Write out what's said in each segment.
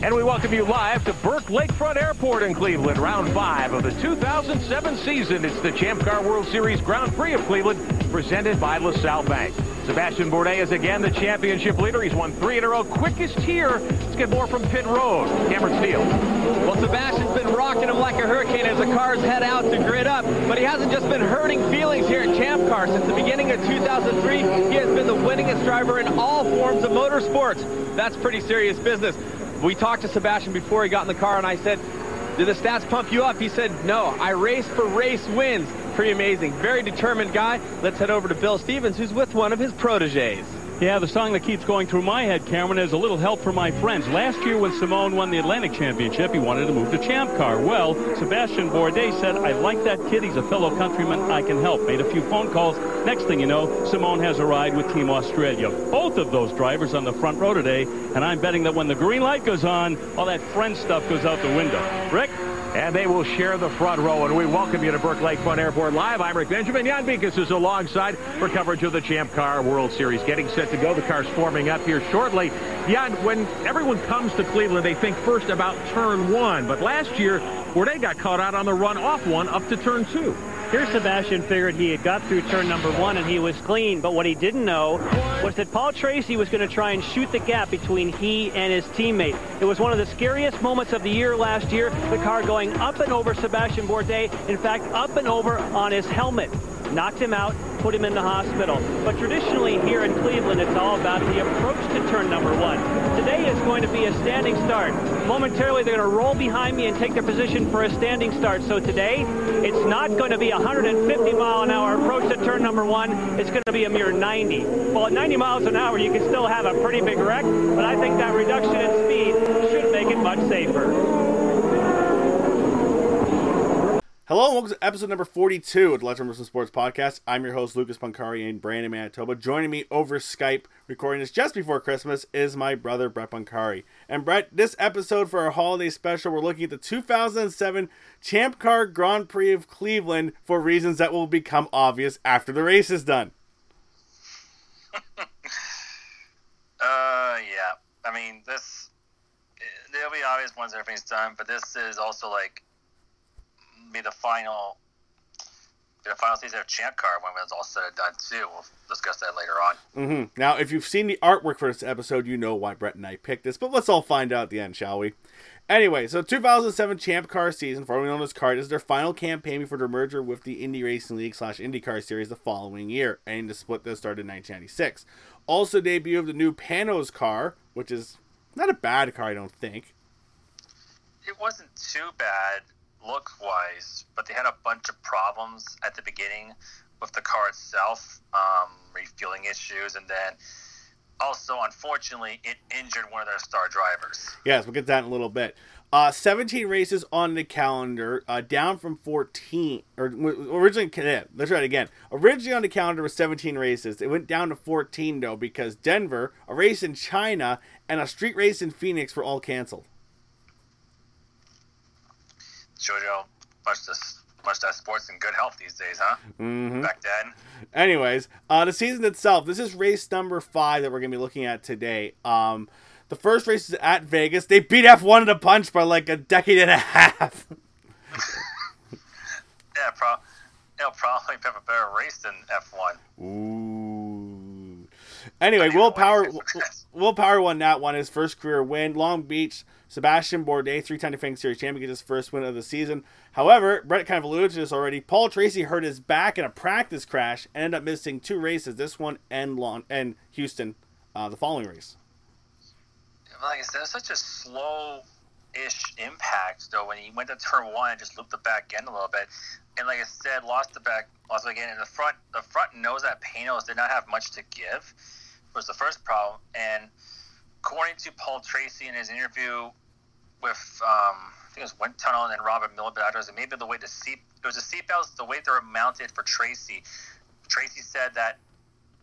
And we welcome you live to Burke Lakefront Airport in Cleveland, round five of the 2007 season. It's the Champ Car World Series Grand Prix of Cleveland, presented by LaSalle Bank. Sebastian Bourdais is again the championship leader. He's won three in a row. Quickest here. Let's get more from pit road. Cameron Steele. Well, Sebastian's been rocking him like a hurricane as the cars head out to grid up. But he hasn't just been hurting feelings here at Champ Car. Since the beginning of 2003, he has been the winningest driver in all forms of motorsports. That's pretty serious business. We talked to Sebastian before he got in the car, and I said, did the stats pump you up? He said, no, I race for race wins. Pretty amazing. Very determined guy. Let's head over to Bill Stevens, who's with one of his proteges. Yeah, the song that keeps going through my head, Cameron, is a little help for my friends. Last year when Simon won the Atlantic Championship, he wanted to move to Champ Car. Well, Sebastian Bourdais said, I like that kid. He's a fellow countryman. I can help. Made a few phone calls. Next thing you know, Simon has a ride with Team Australia. Both of those drivers on the front row today, and I'm betting that when the green light goes on, all that friend stuff goes out the window. Rick? And they will share the front row. And we welcome you to Burke Lakefront Airport Live. I'm Rick Benjamin. Jan Beekhuis is alongside for coverage of the Champ Car World Series. Getting set to go. The car's forming up here shortly. Jan, when everyone comes to Cleveland, they think first about turn one. But last year, they got caught out on the run off one up to turn two. Here, Sebastian figured he had got through turn number one and he was clean, but what he didn't know was that Paul Tracy was going to try and shoot the gap between he and his teammate. It was one of the scariest moments of the year last year, the car going up and over Sebastian Bourdais, in fact, up and over on his helmet. Knocked him out, put him in the hospital. But traditionally here in Cleveland, it's all about the approach to turn number one. Today is going to be a standing start. Momentarily, they're going to roll behind me and take their position for a standing start. So today, it's not going to be 150 mile an hour approach to turn number one. It's going to be a mere 90. Well, at 90 miles an hour, you can still have a pretty big wreck, but I think that reduction in speed should make it much safer. Hello and welcome to episode number 42 of the Let's Rumble Sports Podcast. I'm your host, Lucas Pancari in Brandon, Manitoba. Joining me over Skype, recording this just before Christmas, is my brother, Brett Pancari. And Brett, this episode for our holiday special, we're looking at the 2007 Champ Car Grand Prix of Cleveland for reasons that will become obvious after the race is done. uh, yeah. I mean, this, there'll be obvious once everything's done, but this is also like be the final the final season of Champ Car when it's all said and done too. We'll discuss that later on. Mm-hmm. Now, if you've seen the artwork for this episode, you know why Brett and I picked this, but let's all find out at the end, shall we? Anyway, so 2007 Champ Car season, formerly known as CART, is their final campaign before their merger with the Indy Racing League slash IndyCar Series the following year, and the split that started in 1996. Also, debut of the new Panoz car, which is not a bad car, I don't think. It wasn't too bad look wise, but they had a bunch of problems at the beginning with the car itself, um, refueling issues, and then also, unfortunately, it injured one of their star drivers. Yes, we'll get that in a little bit. Uh, 17 races on the calendar, uh, down from 14. Or originally, let's try it again. Originally on the calendar was 17 races. It went down to 14 though because Denver, a race in China, and a street race in Phoenix were all canceled. JoJo, much to much that sports in good health these days, huh? Mm-hmm. Back then. Anyways, uh, the season itself. This is race number five that we're gonna be looking at today. Um, the first race is at Vegas. They beat F1 in a punch by like a decade and a half. yeah, pro- it'll probably have a better race than F1. Ooh. Anyway, Will Power Will Power won that one. His first career win. Long Beach Sebastian Bourdais, three-time defending series champion, gets his first win of the season. However, Brett kind of alluded to this already. Paul Tracy hurt his back in a practice crash and ended up missing two races, this one and Long and Houston, uh, the following race. Like I said, it's such a slow-ish impact. Though when he went to turn one, and just looped the back end a little bit, and like I said, lost the back, lost again in the front. The front nose that Panoz did not have much to give. Was the first problem, and according to Paul Tracy in his interview with um, I think it was Wind Tunnel and then Robin Miller, but it maybe the way the seat it was the seatbelts the way they were mounted for Tracy. Tracy said that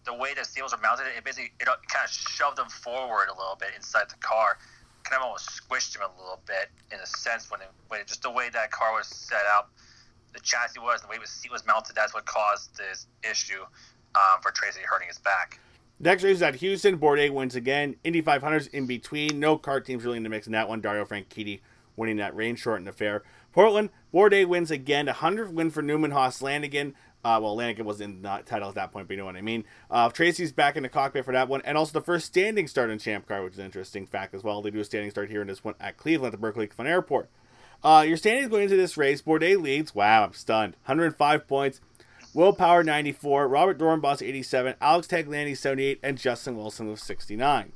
the way the seatbelts were mounted, it basically it kind of shoved them forward a little bit inside the car, kind of almost squished them a little bit in a sense when it, when it, just the way that car was set up, the chassis was, the way the seat was mounted, that's what caused this issue um, for Tracy hurting his back. Next race is at Houston. Bourdais wins again. Indy 500's in between. No CART teams really in the mix in that one. Dario Franchitti winning that rain shortened affair. Portland, Bourdais wins again. 100th win for Newman Haas Lanigan. Uh, well, Lanigan was in the title at that point, but you know what I mean. Uh, Tracy's back in the cockpit for that one, and also the first standing start in Champ Car, which is an interesting fact as well. They do a standing start here in this one at Cleveland at the Burke Lakefront Airport. Uh, your standings going into this race, Bourdais leads. Wow, I'm stunned. 105 points. Will Power 94, Robert Doornbos 87, Alex Tagliani 78, and Justin Wilson with 69.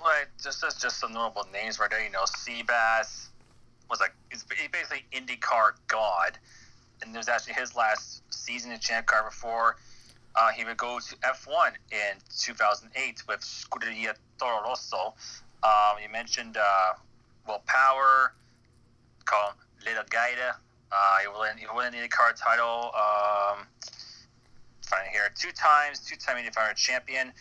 Like, just that's just some notable names right there. You know, Seabass was like he's basically IndyCar god, and it was actually his last season in Champ Car before uh, he would go to F1 in 2008 with Scuderia Toro Rosso. Um, you mentioned uh, Power, call him Little Gaida. Uh, he won he won the IndyCar title. Um, find here two times, two-time Indy 500 champion.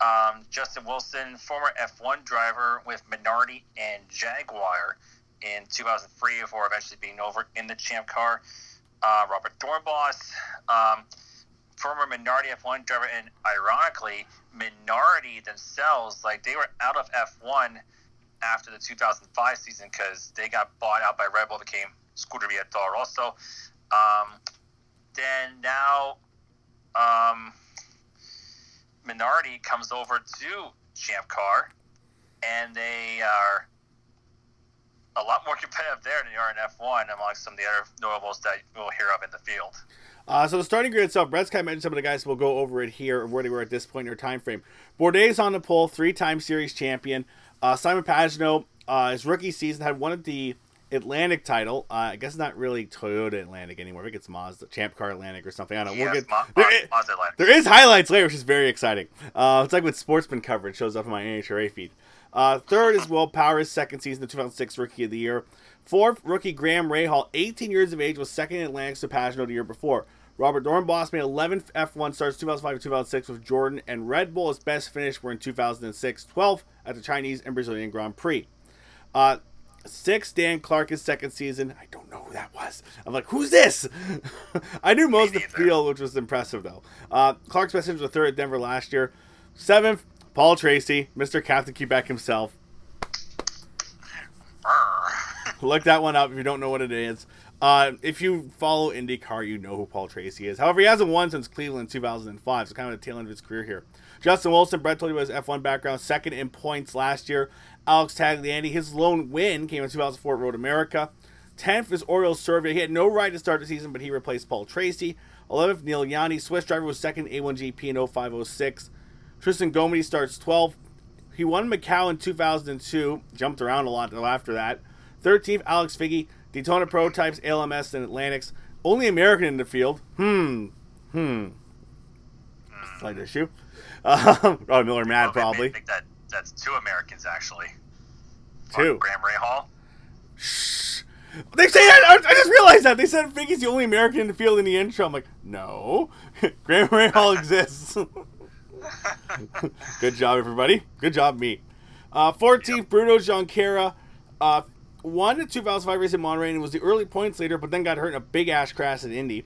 Um, Justin Wilson, former F1 driver with Minardi and Jaguar in 2003 before eventually being over in the Champ Car. Uh, Robert Doornbos, um, former Minardi F1 driver, and ironically, Minardi themselves, like they were out of F1 after the 2005 season because they got bought out by Red Bull, became Scuderia Toro Rosso. Um, then now, um, Minardi comes over to Champ Car, and they are a lot more competitive there than they are in F1 amongst some of the other notables that we'll hear of in the field. Uh, so the starting grid itself, Brett's kind of mentioned some of the guys. We'll go over it here, where they were at this point in their time frame. Bourdais on the pole, three-time series champion. Uh, Simon Pagenaud, uh, his rookie season, had one of the Atlantic title. Uh, I guess not really Toyota Atlantic anymore. I think it's Mazda Champ Car Atlantic or something. I don't know. Yes, we'll get, Ma- there, is, Mazda Atlantic. there is highlights later, which is very exciting. Uh, it's like when sportsman coverage shows up in my NHRA feed. Uh, third is Will Power's second season, the 2006 Rookie of the Year. Fourth, rookie Graham Rahal, 18 years of age, was second in Atlantic to Pagenaud the year before. Robert Doornbos made 11 F1 starts 2005 to 2006 with Jordan, and Red Bull, his best finish were in 2006, 12 at the Chinese and Brazilian Grand Prix. Uh, six, Dan Clarke, his second season. I don't know who that was. I'm like, who's this? I knew most of the field, which was impressive, though. Uh, Clarke's finish was third at Denver last year. Seventh, Paul Tracy, Mr. Captain Quebec himself. Look that one up if you don't know what it is. Uh, if you follow IndyCar, you know who Paul Tracy is. However, he hasn't won since Cleveland 2005, so kind of the tail end of his career here. Justin Wilson, Brett told you about his F1 background, second in points last year. Alex Tagliani, his lone win came in 2004 at Road America. 10th is Oriol Servia. He had no right to start the season, but he replaced Paul Tracy. 11th, Neel Jani, Swiss driver, was second A1GP in 0506. Tristan Gommendy starts 12th. He won Macau in 2002. Jumped around a lot after that. 13th, Alex Figge. Daytona Prototypes, ALMS, and Atlantics. Only American in the field. Hmm. Hmm. Slight issue. Um, oh, Miller Mad, Well, probably. I think that that's two Americans actually. Two. Graham Rahal. Shh. They say that. I I just realized that. They said Figge's the only American in the field in the intro. I'm like, no. Graham Rahal exists. Good job, everybody. Good job, me. Uh, 14th, Bruno Junqueira. Uh, won the 2005 race in Monterey and was the early points leader, but then got hurt in a big ass crash at Indy.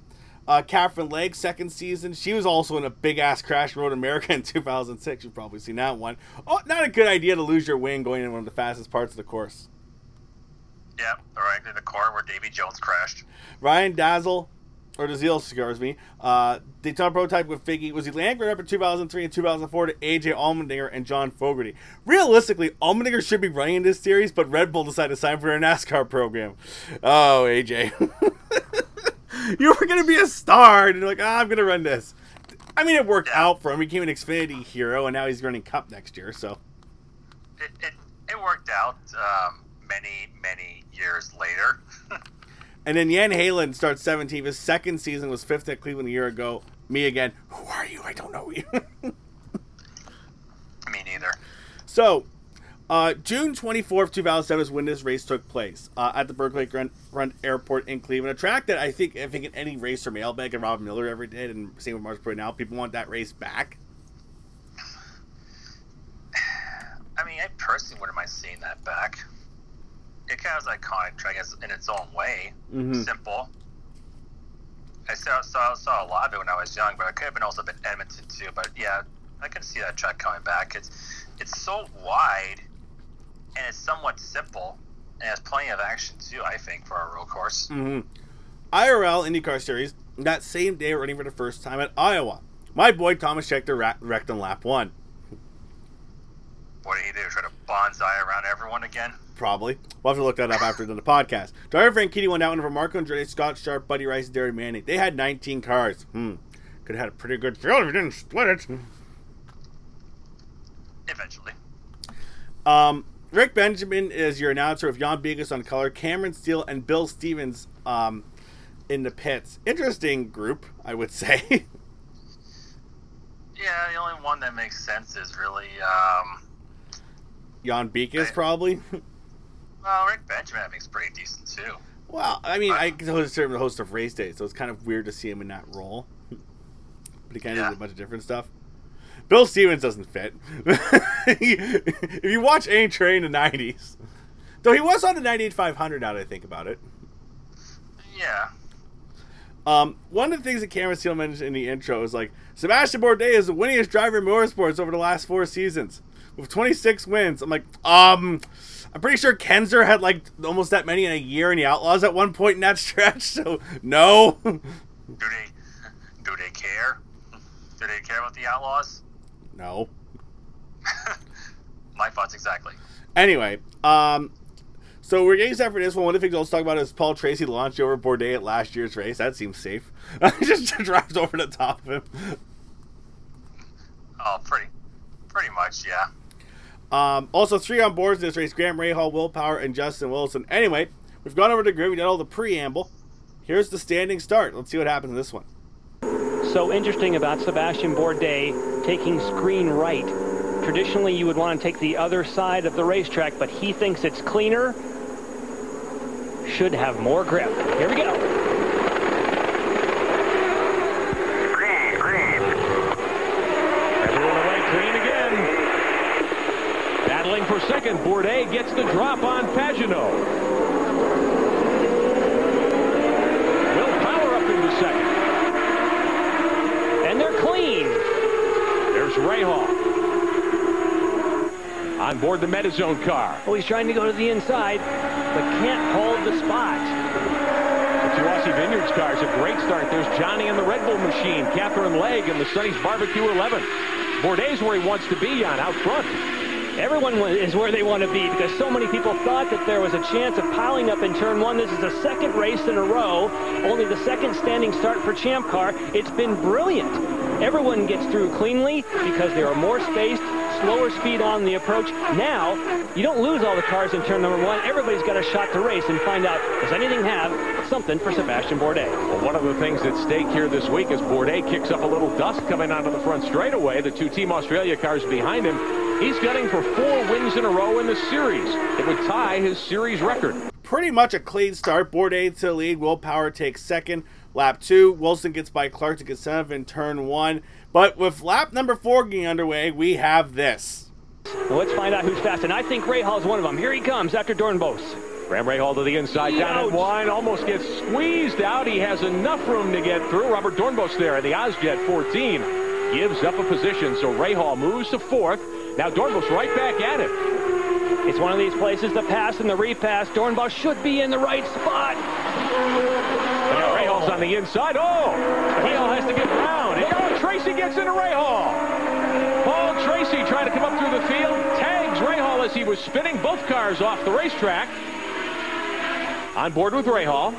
Uh, Katherine Legge, second season. She was also in a big ass crash in Road America in 2006. You've probably seen that one. Oh, not a good idea to lose your wing going in one of the fastest parts of the course. Yeah, all right, in the car where Davy Jones crashed. Ryan Dazzle, or Dalziel, excuse me, uh, Daytona prototype with Figge was the Atlantic runner-up in 2003 and 2004 to AJ Allmendinger and Jon Fogarty. Realistically, Allmendinger should be running in this series, but Red Bull decided to sign for their NASCAR program. Oh, AJ. you were going to be a star, and you're like, ah, I'm going to run this. I mean, it worked out for him. He became an Xfinity hero, and now he's running Cup next year, so. It it, it worked out um, many many years later. And then Jan Heylen starts 17th. His second season was fifth at Cleveland a year ago. Me again. Who are you? I don't know you. Me neither. so, uh, June 24th, 2007 is when this race took place uh, at the Berkeley Grand, Front Airport in Cleveland. A track that I think, I think in any race or mailbag and Robin Miller ever did, and same with Mark now, people want that race back. I mean, I personally wouldn't mind seeing that back. It kind of was iconic track as- in its own way. Mhm. Simple. I saw, saw saw a lot of it when I was young, but it could have been also been Edmonton too. But yeah, I can see that track coming back. It's it's so wide, and it's somewhat simple, and has plenty of action too. I think for a road course. Mm-hmm. IRL IndyCar Series that same day running for the first time at Iowa. My boy Tomas Scheckter ra- wrecked on lap one. What did he do? Try to bonsai around everyone again? Probably. We'll have to look that up after the podcast. Dario Franchitti went out over Marco Andretti, Scott Sharp, Buddy Rice, and Darren Manning. They had 19 cars. Hmm. Could have had a pretty good field if you didn't split it. Eventually. Um, Rick Benjamin is your announcer with Jan Beekhuis on color, Cameron Steele, and Bill Stevens um, in the pits. Interesting group, I would say. yeah, the only one that makes sense is really um, Jan Beekhuis, probably. well, Rick Benjamin I think is pretty decent too. Well, I mean, I consider him the host of Race Day, so it's kind of weird to see him in that role. but he kind of Yeah. did a bunch of different stuff. Bill Stevens doesn't fit. if you watch any train in the 90s, though he was on the 98 500 now that I think about it. Yeah. Um, one of the things that Cameron Steele mentioned in the intro is like Sebastian Bourdais is the winningest driver in motorsports over the last four seasons with 26 wins. I'm like, um, I'm pretty sure Kinser had like almost that many in a year in the Outlaws at one point in that stretch. So no, Do they do they care? Do they care about the Outlaws? No. My thoughts exactly. Anyway, um, so we're getting set for this one. One of the things I'll talk about is Paul Tracy launching over Bourdais at last year's race. That seems safe. Just drives over the top of him. Oh, pretty, pretty much, yeah. Um, also, three on boards in this race Graham Rahal, Will Power, and Justin Wilson. Anyway, we've gone over the grid. We did all the preamble. Here's the standing start. Let's see what happens in this one. So interesting about Sebastian Bourdais taking screen right. Traditionally, you would want to take the other side of the racetrack, but he thinks it's cleaner. Should have more grip. Here we go. Everyone away clean again. Battling for second, Bourdais gets the drop on Pagenaud. Will Power up into second. And they're clean. There's Rahal. On board the Metazone car. Oh, he's trying to go to the inside, but can't hold the spot. The Aussie Vineyards cars, a great start. There's Johnny and the Red Bull machine, Katherine Legge and the Sonny's Barbecue 11. Bourdais where he wants to be on out front. Everyone is where they want to be because so many people thought that there was a chance of piling up in turn one. This is the second race in a row, only the second standing start for Champ Car. It's been brilliant. Everyone gets through cleanly because they are more spaced, slower speed on the approach. Now, you don't lose all the cars in turn number one. Everybody's got a shot to race and find out, does anything have something for Sebastian Bourdais? Well, one of the things at stake here this week is Bourdais kicks up a little dust coming onto the front straightaway. The two Team Australia cars behind him. He's gunning for four wins in a row in the series. It would tie his series record. Pretty much a clean start. Bourdais to lead. Will Power takes second. Lap two. Wilson gets by Clarke to get seventh in turn one. But with lap number four getting underway, we have this. Well, let's find out who's fast, and I think Rahal is one of them. Here he comes after Doornbos. Graham Rahal to the inside, down Ouch. at one, almost gets squeezed out. He has enough room to get through. Robert Doornbos there in the Osjet 14 gives up a position, so Rahal moves to fourth. Now Doornbos right back at it. It's one of these places, the pass and the repass. Doornbos should be in the right spot. On the inside. Oh, Rahal has to get round. And oh, Tracy gets into Rahal. Paul Tracy trying to come up through the field, tags Rahal as he was spinning both cars off the racetrack. On board with Rahal.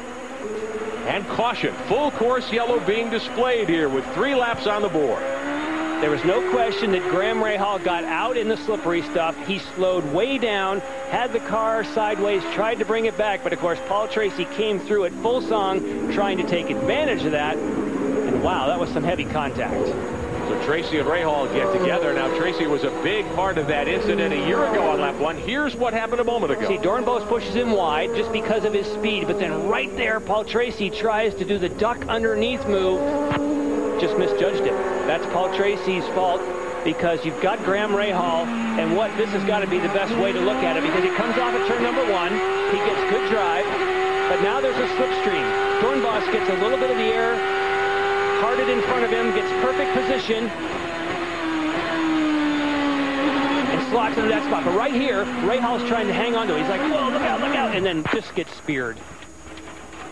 And caution, full course yellow being displayed here with three laps on the board. There was no question that Graham Rahal got out in the slippery stuff. He slowed way down, had the car sideways, tried to bring it back, but of course Paul Tracy came through at full song trying to take advantage of that. And wow, that was some heavy contact. So Tracy and Rahal get together. Now Tracy was a big part of that incident a year ago on lap one. Here's what happened a moment ago. See, Doornbos pushes him wide just because of his speed, but then right there, Paul Tracy tries to do the duck underneath move. Just misjudged it. That's Paul Tracy's fault. because you've got Graham Rahal, and what this has got to be the best way to look at it because he comes off at turn number one, he gets good drive, but now there's a slipstream. Doornbos gets a little bit of the air, parted in front of him, gets perfect position, and slots into that spot. But right here, Rahal's trying to hang on to it. He's like, whoa, look out, look out, and then just gets speared.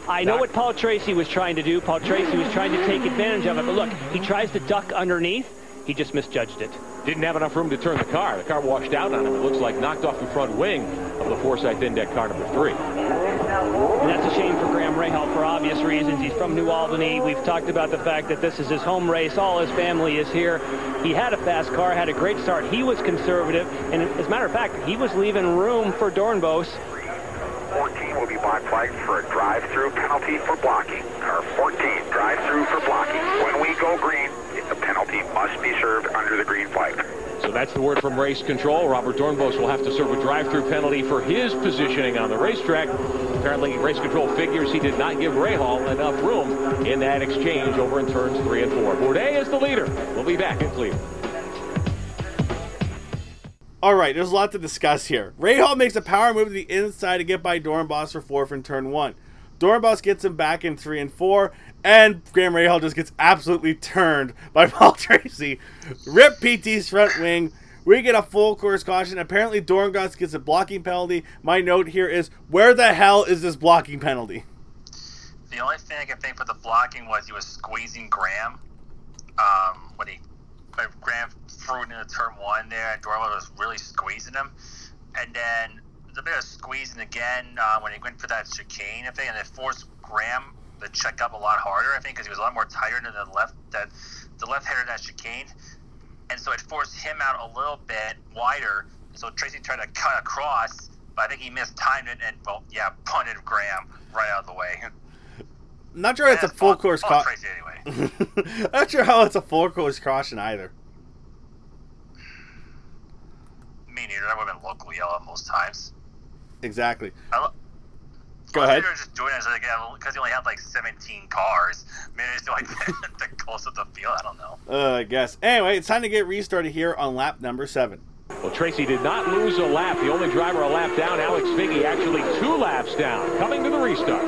I know what Paul Tracy was trying to do. Paul Tracy was trying to take advantage of it. But look, he tries to duck underneath. He just misjudged it. Didn't have enough room to turn the car. The car washed out on him. It looks like knocked off the front wing of the Forsythe Indeck car number three. And that's a shame for Graham Rahal for obvious reasons. He's from New Albany. We've talked about the fact that this is his home race. All his family is here. He had a fast car, had a great start. He was conservative. And as a matter of fact, he was leaving room for Doornbos 14 will be black flagged for a drive-through penalty for blocking. Car 14, drive-through for blocking. When we go green, the penalty must be served under the green flag. So that's the word from race control. Robert Doornbos will have to serve a drive-through penalty for his positioning on the racetrack. Apparently, race control figures he did not give Rahal enough room in that exchange over in turns three and four. Bourdais is the leader. We'll be back in Cleveland. All right, there's a lot to discuss here. Rahal makes a power move to the inside to get by Doornbos for fourth in turn one. Doornbos gets him back in three and four, and Graham Rahal just gets absolutely turned by Paul Tracy. Rip PT's front wing. We get a full course caution. Apparently, Doornbos gets a blocking penalty. My note here is where the hell is this blocking penalty? The only thing I can think for the blocking was he was squeezing Graham um, when he when Graham threw it into turn one there, and Dorwell was really squeezing him. And then a bit of squeezing again uh, when he went for that chicane, I think, and it forced Graham to check up a lot harder, I think, because he was a lot more tired than the left that the left header that chicane, and so it forced him out a little bit wider. So Tracy tried to cut across, but I think he mistimed it and well, yeah, punted Graham right out of the way. not sure if it's a full course Paul caution. Tracy anyway. not sure how it's a four course caution either. Me neither. That would have been local yellow most times. Exactly. I lo- Go I ahead. think They were just doing it like because he only had like 17 cars. Maybe it's like the close of the field. I don't know. Uh, I guess. Anyway, it's time to get restarted here on lap number seven. Well, Tracy did not lose a lap. The only driver a lap down, Alex Figge, actually two laps down. Coming to the restart.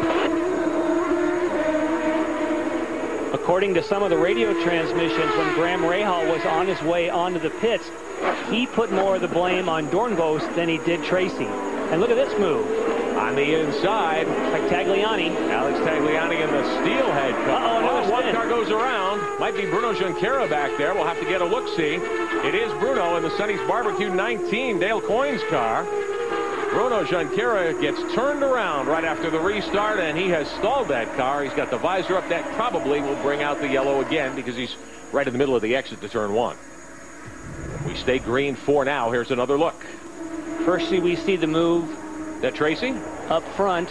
According to some of the radio transmissions, when Graham Rahal was on his way onto the pits, he put more of the blame on Doornbos than he did Tracy. And look at this move. On the inside, Like Tagliani. Alex Tagliani in the Steelback car. Uh-oh, another Well, one spin. car goes around. Might be Bruno Junqueira back there. We'll have to get a look-see. It is Bruno in the Sonny's Barbecue 19, Dale Coyne's car. Bruno Junqueira gets turned around right after the restart, and he has stalled that car. He's got the visor up. That probably will bring out the yellow again because he's right in the middle of the exit to turn one. We stay green for now. Here's another look. First, we see the move That Tracy? up front.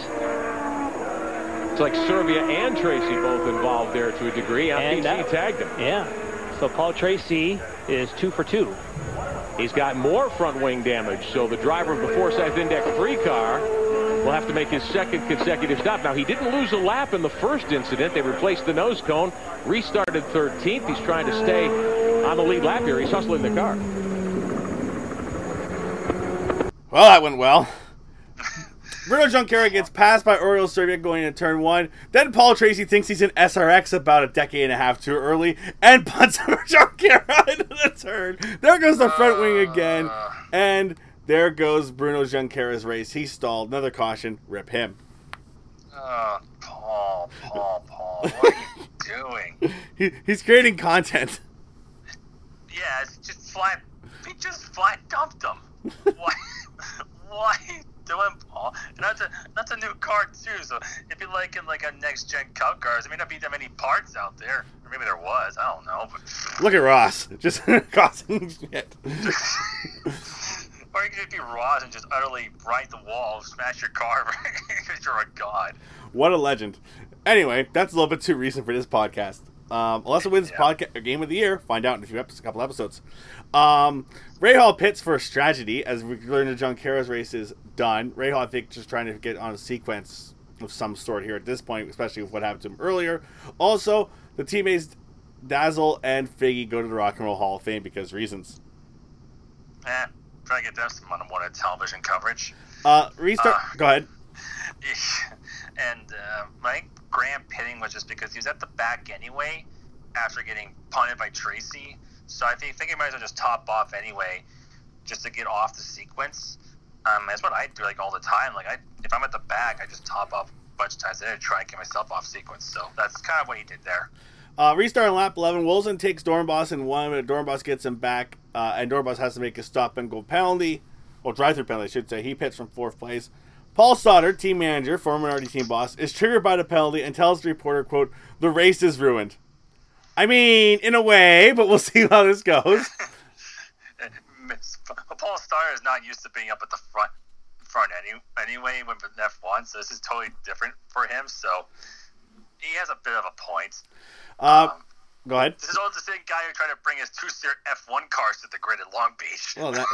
It's like Servia and Tracy both involved there to a degree. And MPC that- tagged him. Yeah. So Paul Tracy is two for two. He's got more front wing damage, so the driver of the Forsythe Indeck 3 car will have to make his second consecutive stop. Now, he didn't lose a lap in the first incident. They replaced the nose cone, restarted 13th. He's trying to stay on the lead lap here. He's hustling the car. Well, that went well. Bruno Junqueira gets passed by Oriol Servia going into turn one. Then Paul Tracy thinks he's in SRX about a decade and a half too early and punts Junqueira into the turn. There goes the front wing again. And there goes Bruno Junqueira's race. He stalled. Another caution. Rip him. Oh, Paul, Paul, Paul, what are you doing? He, he's creating content. Yeah, it's just fly. He just fly dumped him. Why? Why doing, Paul? And that's a that's a new car too. So if you like in like a next gen cup cars, there may not be that many parts out there, or maybe there was. I don't know. But Look at Ross. Just causing shit. or you could just be Ross and just utterly right the wall, smash your car because you're a god. What a legend. Anyway, that's a little bit too recent for this podcast. Um, Alessa wins Yeah. podcast game of the year. Find out in a few episodes, a couple episodes. Um, Rahal pits for a strategy as we learn the Junqueira's race is done. Rahal, I think, just trying to get on a sequence of some sort here at this point, especially with what happened to him earlier. Also, the teammates Dazzle and Figge go to the Rock and Roll Hall of Fame because reasons. Eh, try to get them some unwanted television coverage. Uh, restart. Uh. go ahead. and uh, think Graham pitting was just because he was at the back anyway after getting punted by Tracy. So I think, think he might as well just top off anyway, just to get off the sequence. Um, that's what I do like all the time. Like I, if I'm at the back, I just top off a bunch of times a day to try and get myself off sequence. So that's kind of what he did there. Uh, restart on lap 11. Wilson takes Doornbos in one minute. Doornbos gets him back, uh, and Doornbos has to make a stop and go penalty. or drive through penalty, I should say. He pits from fourth place. Paul Stoddart, team manager, former Minardi team boss, is triggered by the penalty and tells the reporter, quote, the race is ruined. I mean, in a way, but we'll see how this goes. Paul Stoddart is not used to being up at the front front any, anyway when F1, so this is totally different for him. So he has a bit of a point. Uh, Um, go ahead. This is all the same guy who tried to bring his two seat F1 cars to the grid at Long Beach. Well, that,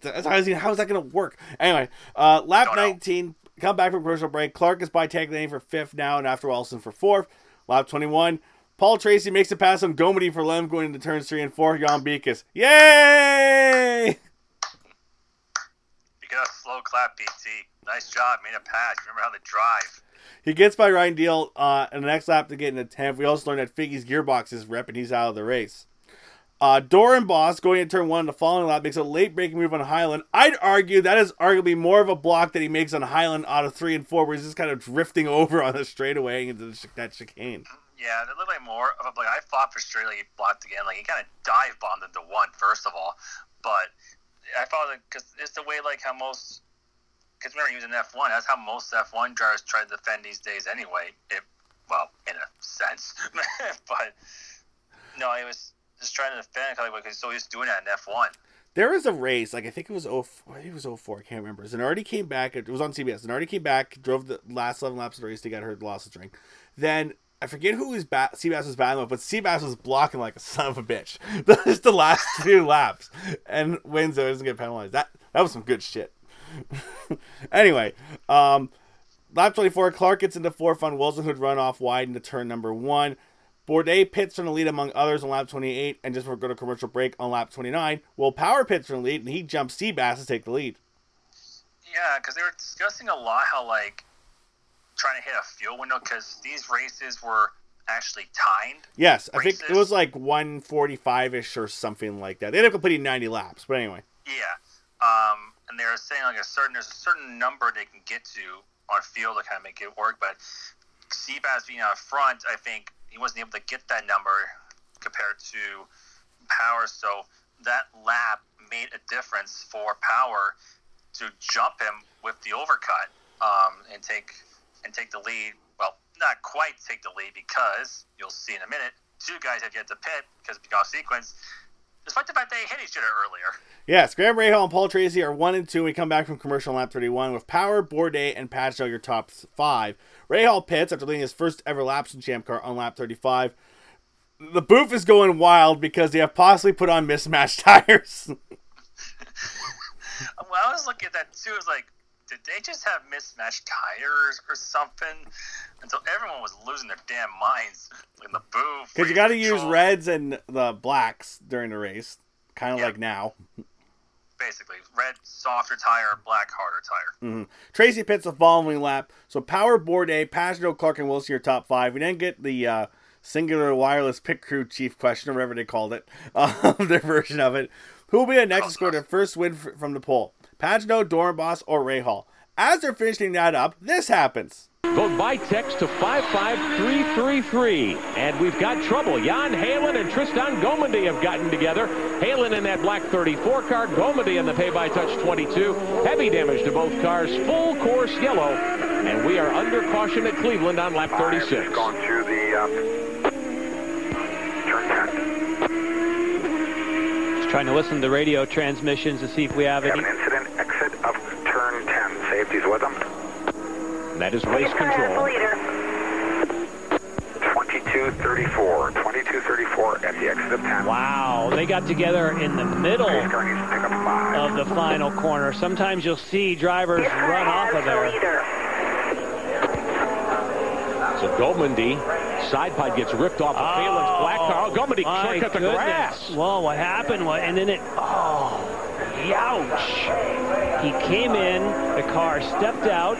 that's how, is, he- how is that going to work? Anyway, uh, lap Don't know. 19, come back from commercial break. Clarke is by Tagliani for fifth now, and after Wilson for fourth. Lap 21, Paul Tracy makes a pass on Gommendy for Lem going into turns three and four. Jan. Yay! You got a slow clap, BT. Nice job. Made a pass. Remember how they drive. He gets by Ryan Dalziel uh, in the next lap to get in the 10th. We also learned that Figge's gearbox is rep and he's out of the race. Uh, Doornbos going into turn one in the following lap makes a late breaking move on Heylen. I'd argue that is arguably more of a block that he makes on Heylen out of three and four, where he's just kind of drifting over on the straightaway into the, that chicane. Yeah, it looked like more of a like I fought for like he blocked again. Like he kind of dive bombed into one first of all, but I thought like because it's the way like how most because remember he was in F one. That's how most F one drivers try to defend these days anyway. It well in a sense, but no, he was just trying to defend because he's so to doing that in F one. There was a race, like I think it was 0, I think it was 04, I can't remember. Zanardi came back, it was on CBS. Zanardi came back, drove the last 11 laps of the race to get hurt, lost the string. Then I forget who was ba- Seabass was battling with, but Seabass was blocking like a son of a bitch. Just the last two laps, and wins he doesn't get penalized. That that was some good shit. anyway, um, lap 24, Clarke gets into fourth on Wilson, who'd run off wide into turn number one. Bourdais pits from the lead among others on lap 28, and just go to commercial break on lap 29, Will Power pits from the lead, and he jumps Seabass to take the lead. Yeah, because they were discussing a lot how like trying to hit a fuel window because these races were actually timed. Yes, I think it was like 145 ish or something like that. They ended up completing 90 laps, but anyway. Yeah, um, and they were saying like a certain there's a certain number they can get to on field to kind of make it work. But Seabass being out front, I think he wasn't able to get that number compared to Power. So that lap made a difference for Power to jump him with the overcut um, and take and take the lead. Well, not quite take the lead because you'll see in a minute. Two guys have yet to pit because because sequence. Despite the fact they hit each other earlier. Yes, Graham Rahal and Paul Tracy are 1 and 2. We come back from commercial on lap 31 with Power, Bourdais, and Patchell your top five. Rahal pits after leading his first ever laps in Champ Car on lap 35. The booth is going wild because they have possibly put on mismatched tires. Well, I was looking at that too. I was like, did they just have mismatched tires or something? Until everyone was losing their damn minds in the booth. Because you got to use reds and the blacks during the race, kind of Yeah. like now. Basically, red softer tire, black harder tire. mhm Tracy pits the following lap. So Power, Bourdais, Pagenaud, Clarke, and Wilson your top five. We then get the uh, singular wireless pit crew chief question, or whatever they called it, um, their version of it. Who will be the next to score their first win f- from the pole? Pagenaud, Doornbos, or Rahal? As they're finishing that up, this happens. Vote by text to 55333. And we've got trouble. Jan Heylen and Tristan Gommendy have gotten together. Heylen in that black 34 car, Gommendy in the pay by touch 22. Heavy damage to both cars, full course yellow. And we are under caution at Cleveland on lap 36. I've gone through the um, turn 10. Just trying to listen to radio transmissions to see if we have We have any. an incident exit of turn 10. Safety's with them. That is race control. 2234. 2234 at the exit of 10. Wow, they got together in the middle Race car needs to pick up 5. of the final corner. Sometimes you'll see drivers run off of there. So Gommendy side pod gets ripped off of Phelan's oh, black car. Oh, Gommendy my shortcut the goodness. grass. Well, what happened was, and then it, oh, youch. He came in, the car stepped out,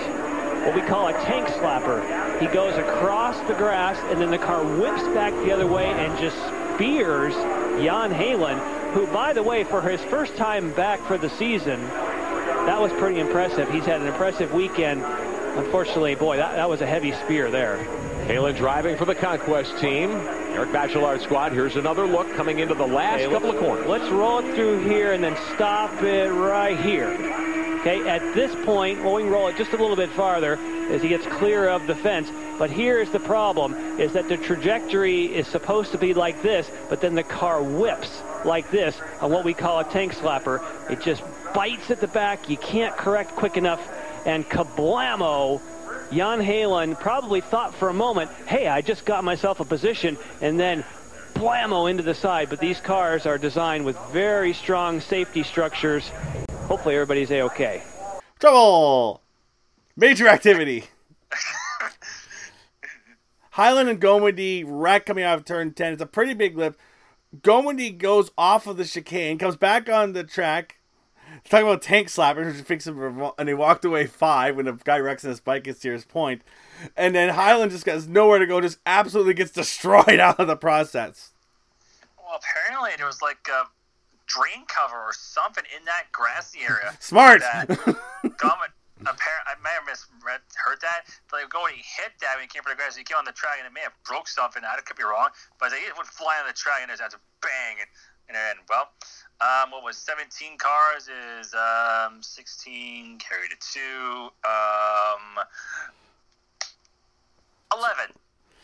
what we call a tank slapper. He goes across the grass, and then the car whips back the other way and just spears Jan Heylen, who, by the way, for his first time back for the season, that was pretty impressive. He's had an impressive weekend. Unfortunately, boy, that, that was a heavy spear there. Heylen driving for the Conquest team. Eric Bachelart squad. Here's another look coming into the last Okay, couple of corners. Let's roll it through here and then stop it right here. Okay, at this point, well, we can roll it just a little bit farther as he gets clear of the fence. But here's the problem, is that the trajectory is supposed to be like this, but then the car whips like this on what we call a tank slapper. It just bites at the back. You can't correct quick enough. And kablamo, Jan Heylen probably thought for a moment, hey, I just got myself a position, and then blammo into the side. But these cars are designed with very strong safety structures. Hopefully everybody's a-okay. Trouble! Major activity. Heylen and Gommendy wreck coming out of turn 10. It's a pretty big lip. Gommendy goes off of the chicane, comes back on the track. Talking about tank slappers, which fix him, and he walked away five when the guy wrecks on his bike gets to his point. And then Heylen just has nowhere to go, just absolutely gets destroyed out of the process. Well, apparently there was like a drain cover or something in that grassy area. Smart! That apparent, I may have misread, heard that. But like, going, he hit that when he came for the grass. He came on the track and it may have broke something. I could be wrong, but it would fly on the track and there's a bang. And, and then, well, um, what was 17 cars is um, 16 carried to two. Um, 11.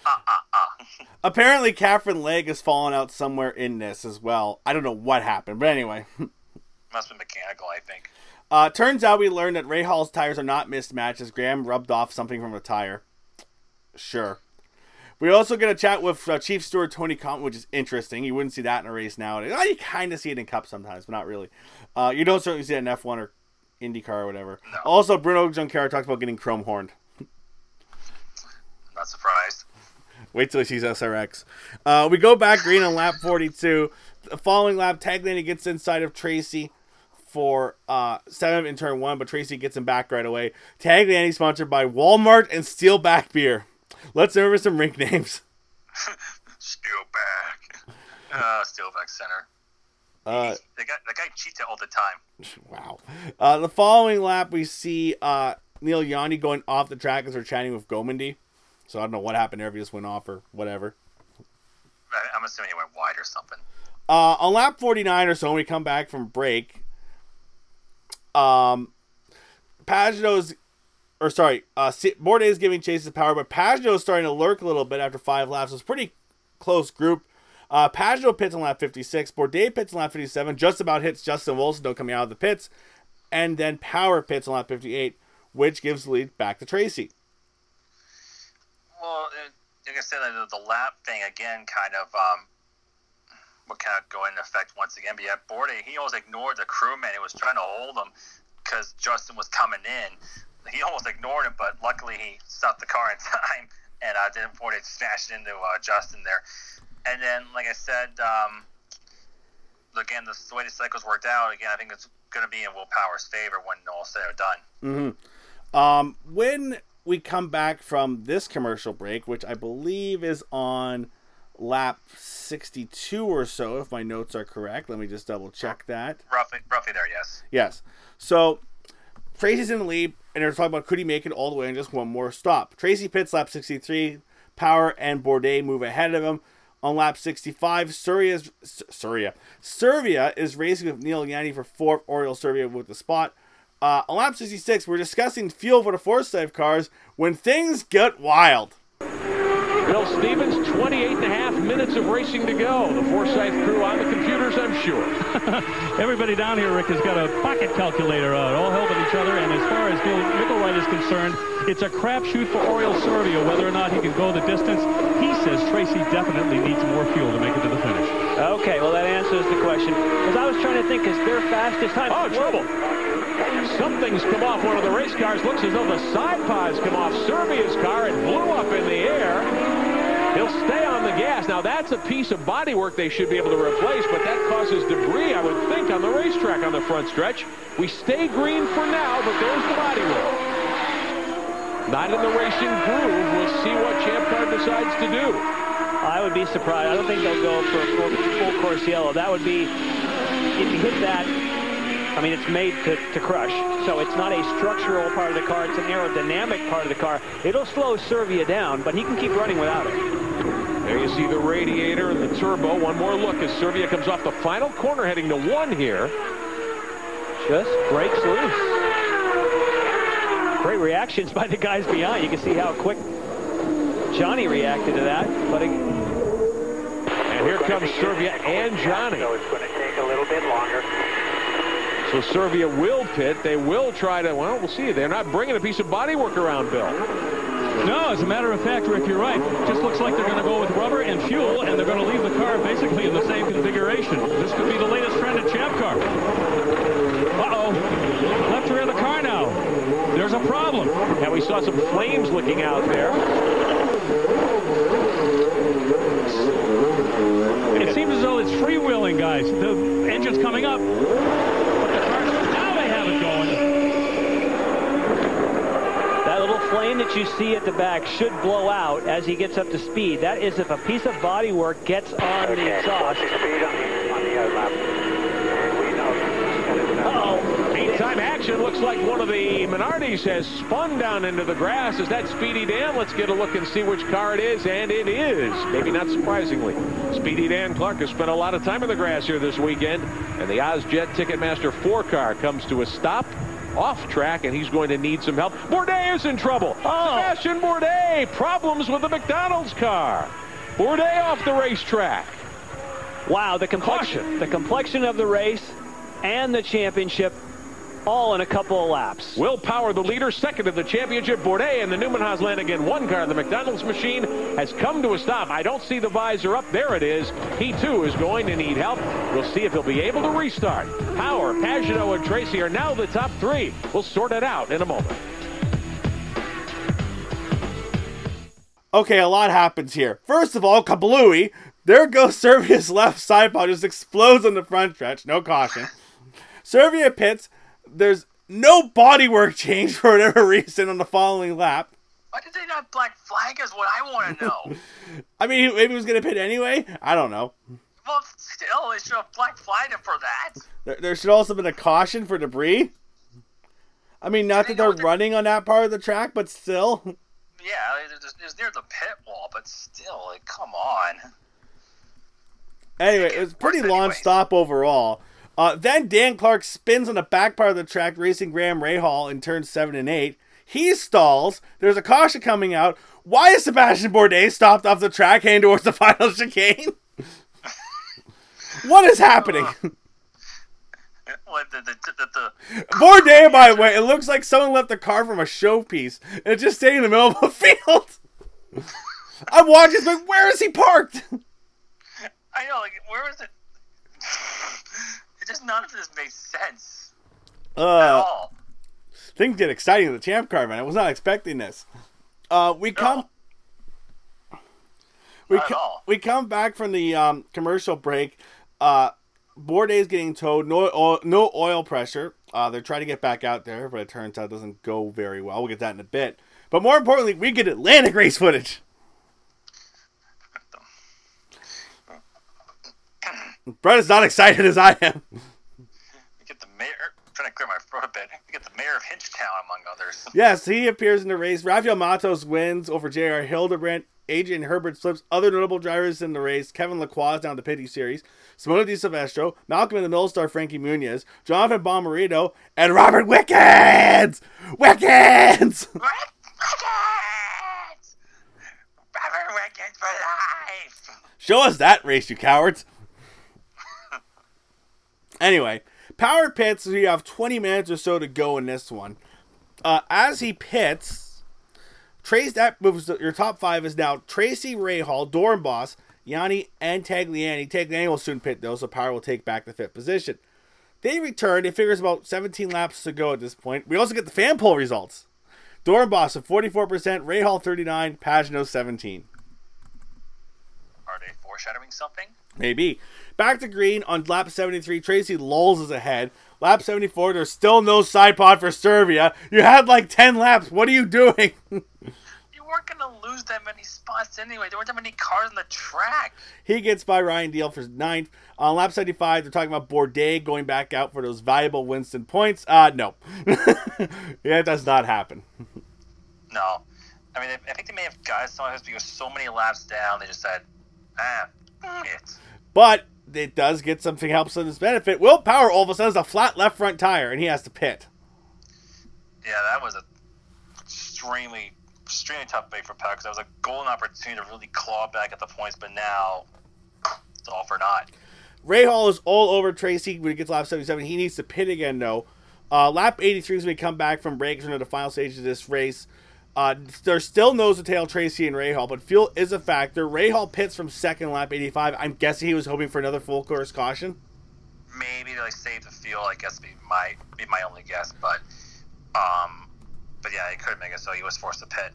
Uh, uh, uh. Apparently, Katherine Legge has fallen out somewhere in this as well. I don't know what happened, but anyway. Must have been mechanical, I think. Uh, turns out we learned that Rahal's tires are not mismatched as Graham rubbed off something from a tire. Sure. We also get a chat with uh, Chief Steward Tony Cotman, which is interesting. You wouldn't see that in a race nowadays. Oh, you kind of see it in Cup sometimes, but not really. Uh, you don't certainly see it in F1 or IndyCar or whatever. No. Also, Bruno Junqueira talked about getting chrome horned. Not surprised. Wait till he sees SRX. Uh, we go back green on lap 42. The following lap, Tagliani gets inside of Tracy for uh, seventh in turn one, but Tracy gets him back right away. Tagliani sponsored by Walmart and Steelback Beer. Let's remember some rink names. Steelback. Uh, Steelback Center. Uh, the guy, the guy cheats it all the time. wow. Uh, the following lap, we see uh, Neel Jani going off the track as they're chatting with Gommendy. So I don't know what happened there if he just went off or whatever. I'm assuming he went wide or something. Uh, on lap 49 or so, when we come back from break, um, Pagenaud's, or sorry, uh, is giving Chase the power, but Pagenaud's starting to lurk a little bit after five laps. It's a pretty close group. Uh, Pagenaud pits on lap 56, Bourdais pits on lap 57, just about hits Justin Wilson, though, coming out of the pits, and then Power pits on lap 58, which gives the lead back to Tracy. Like I said, the, the lap thing again kind of um, would kind of go into effect once again. But yeah, Bourdais, he almost ignored the crewman. He was trying to hold him because Justin was coming in. He almost ignored him, but luckily he stopped the car in time and uh, didn't Bourdais smashed into uh, Justin there. And then, like I said, um, again, the, the way the cycles worked out, again, I think it's going to be in Will Power's favor when all said or done. Um, when we come back from this commercial break, which I believe is on lap 62 or so, if my notes are correct, let me just double check that. Roughly, roughly there, yes. Yes. So Tracy's in the lead, and they're talking about could he make it all the way in just one more stop. Tracy pits lap 63. Power and Bourdais move ahead of him. On lap 65, Surya is, Surya. Servia is racing with Neel Jani for fourth. Oriol Servia with the spot. Uh, on lap 66, we're discussing fuel for the Forsythe cars when things get wild. Bill Stevens, 28 and a half minutes of racing to go. The Forsythe crew on the computers, I'm sure. Everybody down here, Rick, has got a pocket calculator out, all helping each other. And as far as Bill Mickelwright is concerned, it's a crapshoot for Oriol Servia whether or not he can go the distance. He says Tracy definitely needs more fuel to make it to the finish. Okay, well, that answers the question. Because I was trying to think, is their fastest time... Oh, trouble. Something's come off one of the race cars. Looks as though the side pods come off Servia's car and blew up in the air. He'll stay on the gas. Now, that's a piece of bodywork they should be able to replace, but that causes debris, I would think, on the racetrack on the front stretch. We stay green for now, but there's the bodywork. Not in the racing groove. We'll see what Champ Car decides to do. I would be surprised. I don't think they'll go for a full, full course yellow. That would be, if you hit that, I mean, it's made to, to crush. So it's not a structural part of the car. It's an aerodynamic part of the car. It'll slow Servia down, but he can keep running without it. There you see the radiator and the turbo. One more look as Servia comes off the final corner heading to one here. Just breaks loose. Great reactions by the guys behind. You can see how quick Johnny reacted to that. But it, And here comes Servia and Johnny. So it's going to take a little bit longer. So Servia will pit. They will try to, well, we'll see. They're not bringing a piece of bodywork around, Bill. No, as a matter of fact, Rick, you're right. Just looks like they're going to go with rubber and fuel, and they're going to leave the car basically in the same configuration. This could be the latest trend at Champ Car. Uh-oh. Left rear of the car now. There's a problem. And we saw some flames licking out there. It seems as though it's freewheeling, guys. The engine's coming up. But the car's, now they have it going. Flame that you see at the back should blow out as he gets up to speed. That is if a piece of bodywork gets on the exhaust. watch speed on the, on the lap. And we know that it's not Uh-oh. Meantime, action looks like one of the Minardis has spun down into the grass. Is that Speedy Dan? Let's get a look and see which car it is, and it is. Maybe not surprisingly. Speedy Dan Clarke has spent a lot of time in the grass here this weekend, and the Ozjet Ticketmaster 4 car comes to a stop off track, and he's going to need some help. Bourdais is in trouble. Oh. Sebastian Bourdais, problems with the McDonald's car. Bourdais off the racetrack. Wow, the complexion, Caution. the complexion of the race and the championship all in a couple of laps. Will Power, the leader, second in the championship. Bourdais and the Newman Haas Lanigan one car. The McDonald's machine has come to a stop. I don't see the visor up. There it is. He too is going to need help. We'll see if he'll be able to restart. Power, Pagenaud, and Tracy are now the top three. We'll sort it out in a moment. Okay, a lot happens here. First of all, kablooey. There goes Servia's left side pod, just explodes on the front stretch. No caution. Servia pits. There's no bodywork change for whatever reason on the following lap. Why did they not black flag is what I want to know. I mean, maybe he was going to pit anyway. I don't know. well, still, they should have black flagged him for that. There, there should also been a caution for debris. I mean, not that they're running on that part of the track, but still. Yeah, it was, it was near the pit wall, but still, like, come on. Anyway, it was pretty Worse long anyway. stop overall. Uh, then Dan Clarke spins on the back part of the track, racing Graham Rahal in turns seven and eight. He stalls. There's a caution coming out. Why is Sebastian Bourdais stopped off the track heading towards the final chicane? what is happening? What the the the, the Bourdais, by the way, it looks like someone left the car from a showpiece and it's just staying in the middle of a field. I'm watching, like, where is he parked? I know, like, where is it? Just none of this makes sense at Uh, all. things get exciting in the champ car, man. I was not expecting this. Uh, we come. We, Not co- we come back from the um, commercial break. Uh, Bourdais is getting towed. No oil, no oil pressure. Uh, they're trying to get back out there, but it turns out it doesn't go very well. We'll get that in a bit. But more importantly, we get Atlantic race footage. Brett is not excited as I am. We get the mayor. I'm trying to clear my throat a bit. We get the mayor of Hinchtown, among others. Yes, he appears in the race. Raphael Matos wins over J.R. Hildebrand. Adrian Herbert slips other notable drivers in the race. Kevin Lacroix down the Pinty's Series. Simona de Silvestro. Malcolm in the Middle Star Frankie Muniz. Jonathan Bomarito. And Robert Wickens! Wickens! Wickens! Robert Wickens for life! Show us that race, you cowards. Anyway, Power pits. We have 20 minutes or so to go in this one. Uh, as he pits, Trace that moves. Your top five is now Tracy Rahal, Doornbos, Jani, and Tagliani. Tagliani will soon pit though, so Power will take back the fifth position. They return. It figures about 17 laps to go at this point. We also get the fan poll results. Doornbos at 44%, Rahal 39, Pagenaud 17. Are they foreshadowing something? Maybe. Back to green on lap 73. Tracy lulls is ahead. Lap 74, there's still no side pod for Servia. You had like 10 laps. What are you doing? You weren't going to lose that many spots anyway. There weren't that many cars on the track. he gets by Ryan Dalziel for ninth. On lap 75, they're talking about Bourdais going back out for those valuable Winston points. Uh, no. yeah, it does not happen. No. I mean, I think they may have some of because so many laps down, they just said, ah, it. But it does get something helps in his benefit. Will Power all of a sudden has a flat left front tire and he has to pit. Yeah, that was a extremely, extremely tough break for Power because that was a golden opportunity to really claw back at the points, but now it's all for naught. Rahal is all over Tracy when he gets lap 77. He needs to pit again, though. Uh, lap 83 is when he come back from breaks into the final stage of this race. Uh, there's still nose to tail Tracy and Rahal, but fuel is a factor. Rahal pits from second lap 85. I'm guessing he was hoping for another full course caution. Maybe they like save the fuel. I guess be my be my only guess, but um, but yeah, he could make it so he was forced to pit.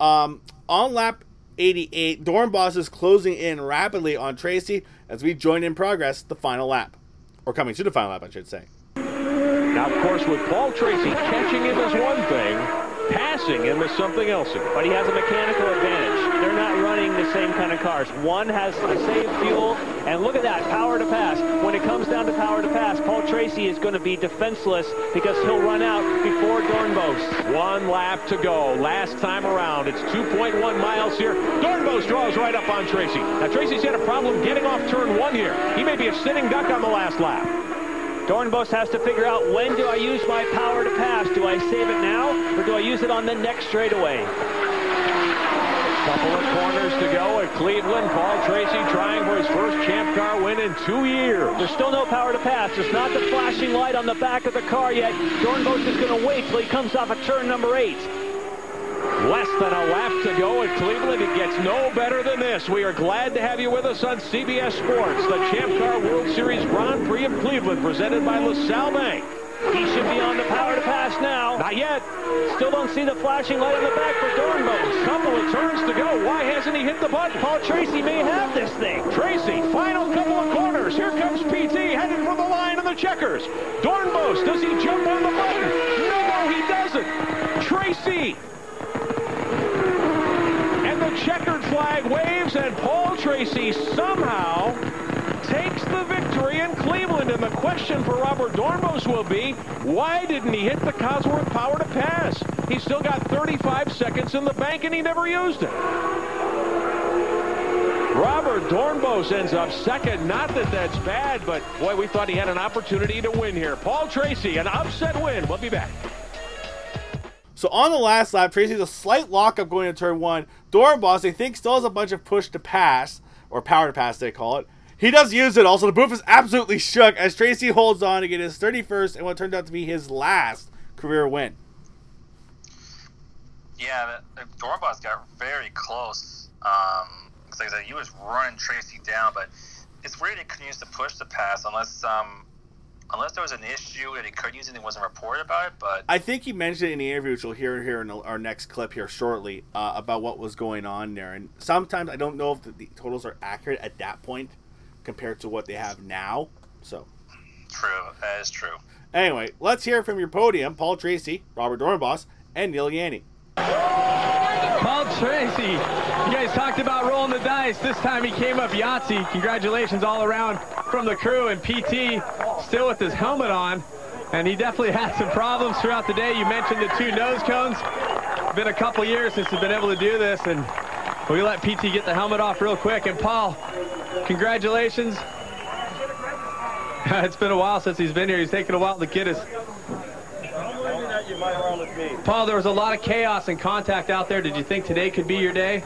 Um, on lap 88, Doornbos is closing in rapidly on Tracy as we join in progress the final lap. Or coming to the final lap, I should say. Now, of course, with Paul Tracy catching him is one thing, passing him is something else. But he has a mechanical advantage. They're not running the same kind of cars. One has to save fuel, and look at that, power to pass. When it comes down to power to pass, Paul Tracy is going to be defenseless because he'll run out before Doornbos. One lap to go. Last time around, it's 2.1 miles here. Doornbos draws right up on Tracy. Now, Tracy's had a problem getting off turn one here. He may be a sitting duck on the last lap. Doornbos has to figure out when do I use my power to pass? Do I save it now, or do I use it on the next straightaway? Couple of corners to go at Cleveland. Paul Tracy trying for his first champ car win in two years. There's still no power to pass. It's not the flashing light on the back of the car yet. Doornbos is going to wait till he comes off of turn number eight. Less than a lap to go at Cleveland. It gets no better than this. We are glad to have you with us on CBS Sports, the Champ Car World Series Grand Prix of Cleveland, presented by LaSalle Bank. He should be on the power to pass now. Not yet. Still don't see the flashing light on the back for Doornbos. Couple of turns to go. Why hasn't he hit the button? Paul Tracy may have this thing. Tracy, final couple of corners. Here comes PT headed for the line of the checkers. Doornbos, does he jump on the button? No, he doesn't. Tracy. Checkered flag waves, and Paul Tracy somehow takes the victory in Cleveland. And the question for Robert Doornbos will be, why didn't he hit the Cosworth power to pass? He's still got 35 seconds in the bank, and he never used it. Robert Doornbos ends up second. Not that that's bad, but boy, we thought he had an opportunity to win here. Paul Tracy, an upset win. We'll be back. So on the last lap, Tracy's a slight lockup going into turn one. Doornbos, they think, still has a bunch of push to pass, or power to pass, they call it. He does use it. Also, the booth is absolutely shook as Tracy holds on to get his 31st and what turned out to be his last career win. Yeah, Doornbos got very close. Um, like I said, he was running Tracy down, but it's weird he couldn't use the push to pass unless um, unless there was an issue that he couldn't use and it wasn't reported about it. But I think he mentioned it in the interview, which we'll hear here in our next clip here shortly, uh, about what was going on there. And sometimes I don't know if the, the totals are accurate at that point compared to what they have now. So true, that is true. anyway, let's hear from your podium, Paul Tracy, Robert Doornbos, and Neel Jani. Paul Tracy, you guys talked about rolling the dice. This time he came up Yahtzee. Congratulations all around from the crew and PT still with his helmet on. And he definitely had some problems throughout the day. You mentioned the two nose cones. Been a couple years since he's been able to do this. And we let PT get the helmet off real quick. And Paul, congratulations. it's been a while since he's been here. He's taken a while to get his Paul, there was a lot of chaos and contact out there. Did you think today could be your day?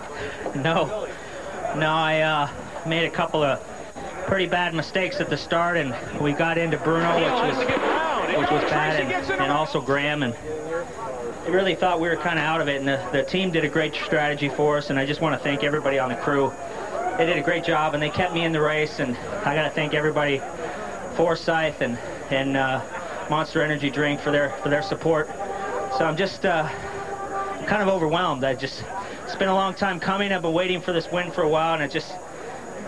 No. No, I uh, made a couple of pretty bad mistakes at the start, and we got into Bruno, which was which was bad, and, and also Graham, and I really thought we were kind of out of it. And the, the team did a great strategy for us, and I just want to thank everybody on the crew. They did a great job, and they kept me in the race, and I got to thank everybody, Forsythe and and uh, Monster Energy Drink for their for their support. So I'm just uh, kind of overwhelmed. I just it's been a long time coming. I've been waiting for this win for a while, and it just